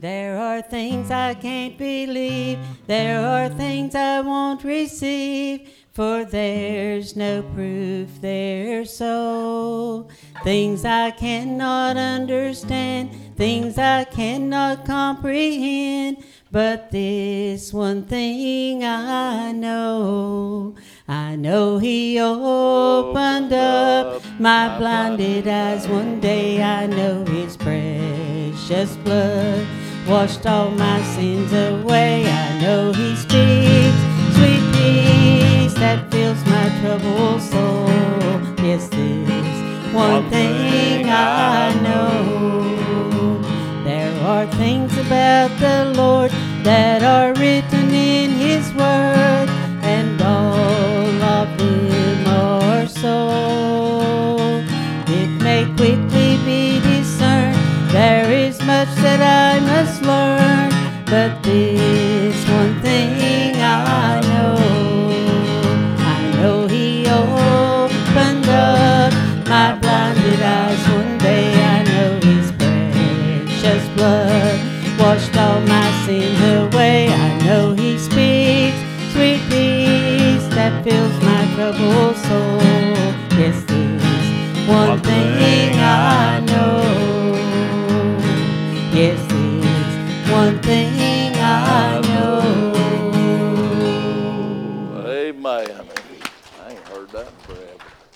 There are things I can't believe, there are things I won't receive, for there's no proof they're so. Things I cannot understand, things I cannot comprehend, but this one thing I know. I know He opened up my blinded eyes. One day, I know His precious blood washed all my sins away. I know He speaks sweet peace that fills my troubled soul. Yes, this one thing I know. There are things about the Lord that are written in His Word, and all of them are so. It may quickly much that I must learn, but this one thing I know. I know He opened up my blinded eyes one day. I know His precious blood washed all my sins away. I know He speaks sweet peace that fills my troubled soul. Yes, this one thing I know. Yes, it's one thing I know. Amen. I ain't heard that forever.